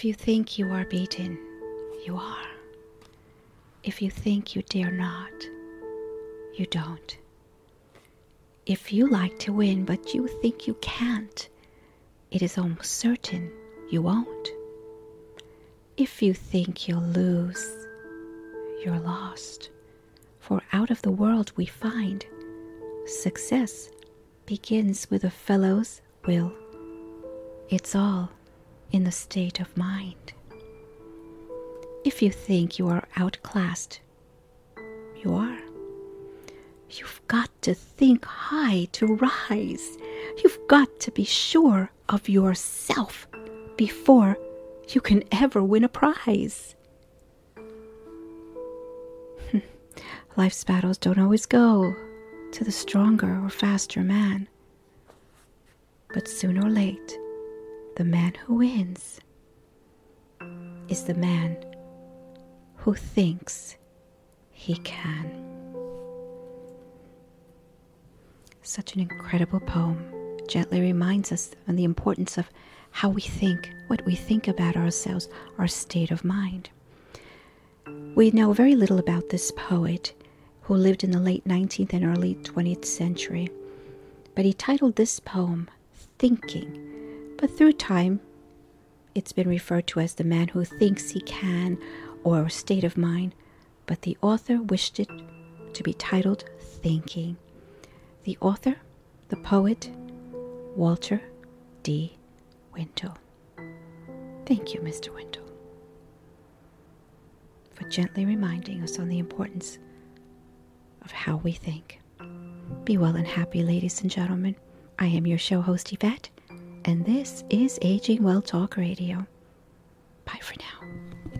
If you think you are beaten, you are. If you think you dare not, you don't. If you like to win but you think you can't, it is almost certain you won't. If you think you'll lose, you're lost. For out of the world we find success begins with a fellow's will. It's all in the state of mind. If you think you are outclassed, you are. You've got to think high to rise. You've got to be sure of yourself before you can ever win a prize. Hmm. Life's battles don't always go to the stronger or faster man. But sooner or late, the man who wins is the man who thinks he can. Such an incredible poem gently reminds us of the importance of how we think, what we think about ourselves, our state of mind. We know very little about this poet who lived in the late 19th and early 20th century, but he titled this poem Thinking. But through time, it's been referred to as the man who thinks he can or state of mind, but the author wished it to be titled Thinking. The author, the poet, Walter D. Wintle. Thank you, Mr. Wintle, for gently reminding us on the importance of how we think. Be well and happy, ladies and gentlemen. I am your show host, Yvette, and this is Aging Well Talk Radio. Bye for now.